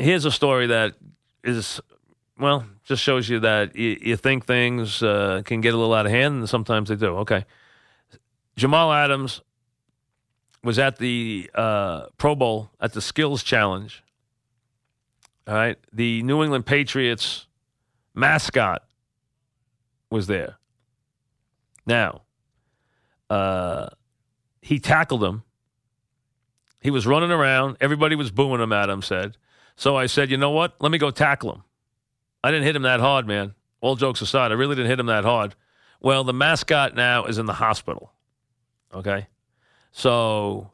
here's a story that is, well, just shows you that you, you think things uh, can get a little out of hand, and sometimes they do. Okay. Jamal Adams was at the uh, Pro Bowl at the Skills Challenge. All right. The New England Patriots mascot was there. Now, uh, he tackled him. He was running around. Everybody was booing him, Adam said. So I said, you know what? Let me go tackle him. I didn't hit him that hard, man. All jokes aside, I really didn't hit him that hard. Well, the mascot now is in the hospital. Okay. So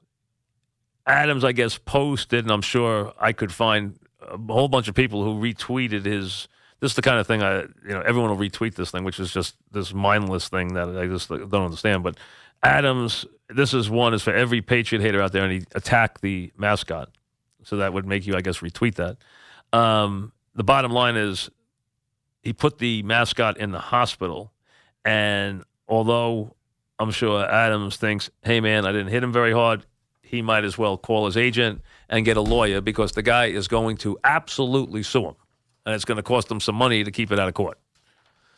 Adams, I guess, posted, and I'm sure I could find a whole bunch of people who retweeted his. This is the kind of thing I, you know, everyone will retweet this thing, which is just this mindless thing that I just don't understand. But Adams, this is one is for every Patriot hater out there, and he attacked the mascot. So that would make you, I guess, retweet that. Um, the bottom line is he put the mascot in the hospital, and although I'm sure Adams thinks, hey, man, I didn't hit him very hard. He might as well call his agent and get a lawyer because the guy is going to absolutely sue him. And it's going to cost him some money to keep it out of court.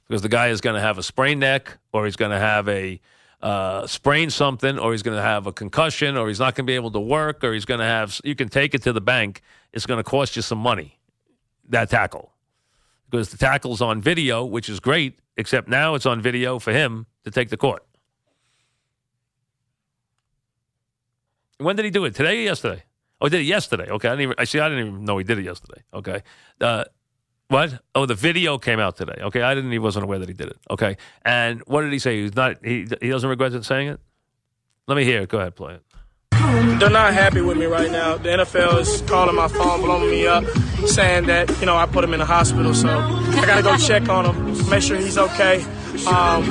Because the guy is going to have a sprained neck or he's going to have a uh, sprain something or he's going to have a concussion or he's not going to be able to work or he's going to have, you can take it to the bank. It's going to cost you some money, that tackle. Because the tackle's on video, which is great, except now it's on video for him to take the court. When did he do it? Today or yesterday? Oh, he did it yesterday. Okay, I didn't even, I see. I didn't even know he did it yesterday. Okay, uh, what? Oh, the video came out today. Okay, I didn't. He wasn't aware that he did it. Okay, and what did he say? He's not. He he doesn't regret it saying it. Let me hear it. Go ahead, play it. They're not happy with me right now. The NFL is calling my phone, blowing me up, saying that you know I put him in the hospital, so I got to go check on him, make sure he's okay. Um,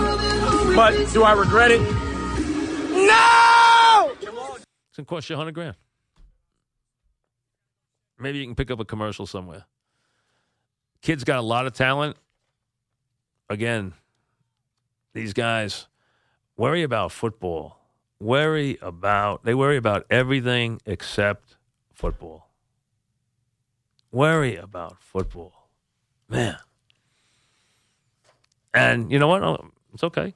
but do I regret it? No. It's gonna cost you a hundred grand. Maybe you can pick up a commercial somewhere. Kid's got a lot of talent. Again, these guys worry about football. Worry about they worry about everything except football. Worry about football. Man. And you know what? Oh, It's okay.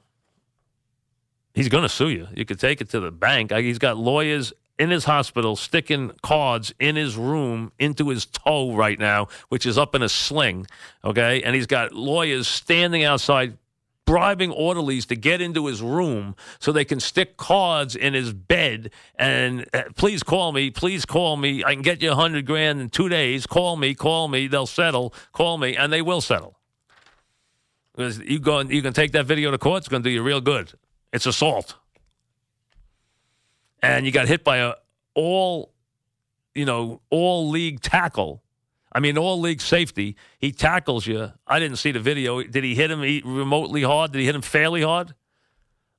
He's going to sue you. You could take it to the bank. He's got lawyers in his hospital sticking cards in his room into his toe right now, which is up in a sling. Okay. And he's got lawyers standing outside bribing orderlies to get into his room so they can stick cards in his bed and uh, please call me please call me. I can get you a hundred grand in two days. Call me call me. They'll settle. Call me and they will settle. You go and you can take that video to court it's going to do you real good. It's assault and you got hit by a all you know all league tackle I mean, all league safety. He tackles you. I didn't see the video. Did he hit him remotely hard? Did he hit him fairly hard?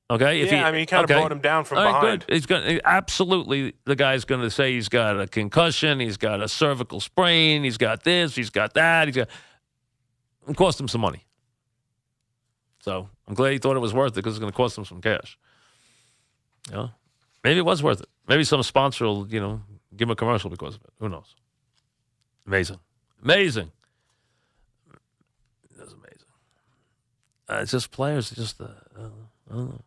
Okay. If yeah, he, I mean, he kind okay. of brought him down from right, behind. Good. He's going absolutely. The guy's going to say he's got a concussion. He's got a cervical sprain. He's got this. He's got that. He's got. It cost him some money. So I'm glad he thought it was worth it because it's going to cost him some cash. Know, maybe it was worth it. Maybe some sponsor will, you know, give him a commercial because of it. Who knows? Amazing. Amazing. That's amazing. Uh, it's just players, just, uh, I don't know.